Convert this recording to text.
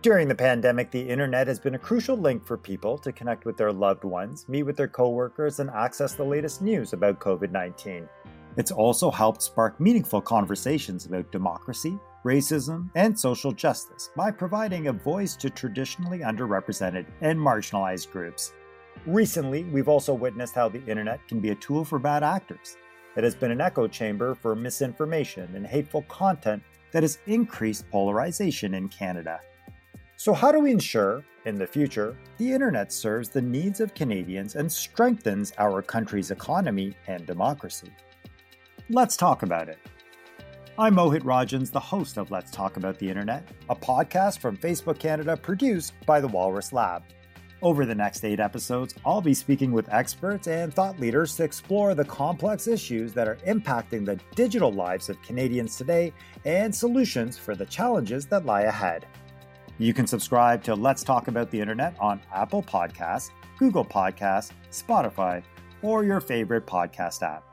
During the pandemic, the internet has been a crucial link for people to connect with their loved ones, meet with their coworkers, and access the latest news about COVID 19. It's also helped spark meaningful conversations about democracy, racism, and social justice by providing a voice to traditionally underrepresented and marginalized groups. Recently, we've also witnessed how the internet can be a tool for bad actors. It has been an echo chamber for misinformation and hateful content that has increased polarization in Canada. So, how do we ensure, in the future, the internet serves the needs of Canadians and strengthens our country's economy and democracy? Let's talk about it. I'm Mohit Rajhans, the host of Let's Talk About the Internet, a podcast from Facebook Canada produced by the Walrus Lab. Over the next eight episodes, I'll be speaking with experts and thought leaders to explore the complex issues that are impacting the digital lives of Canadians today and solutions for the challenges that lie ahead. You can subscribe to Let's Talk About the Internet on Apple Podcasts, Google Podcasts, Spotify, or your favorite podcast app.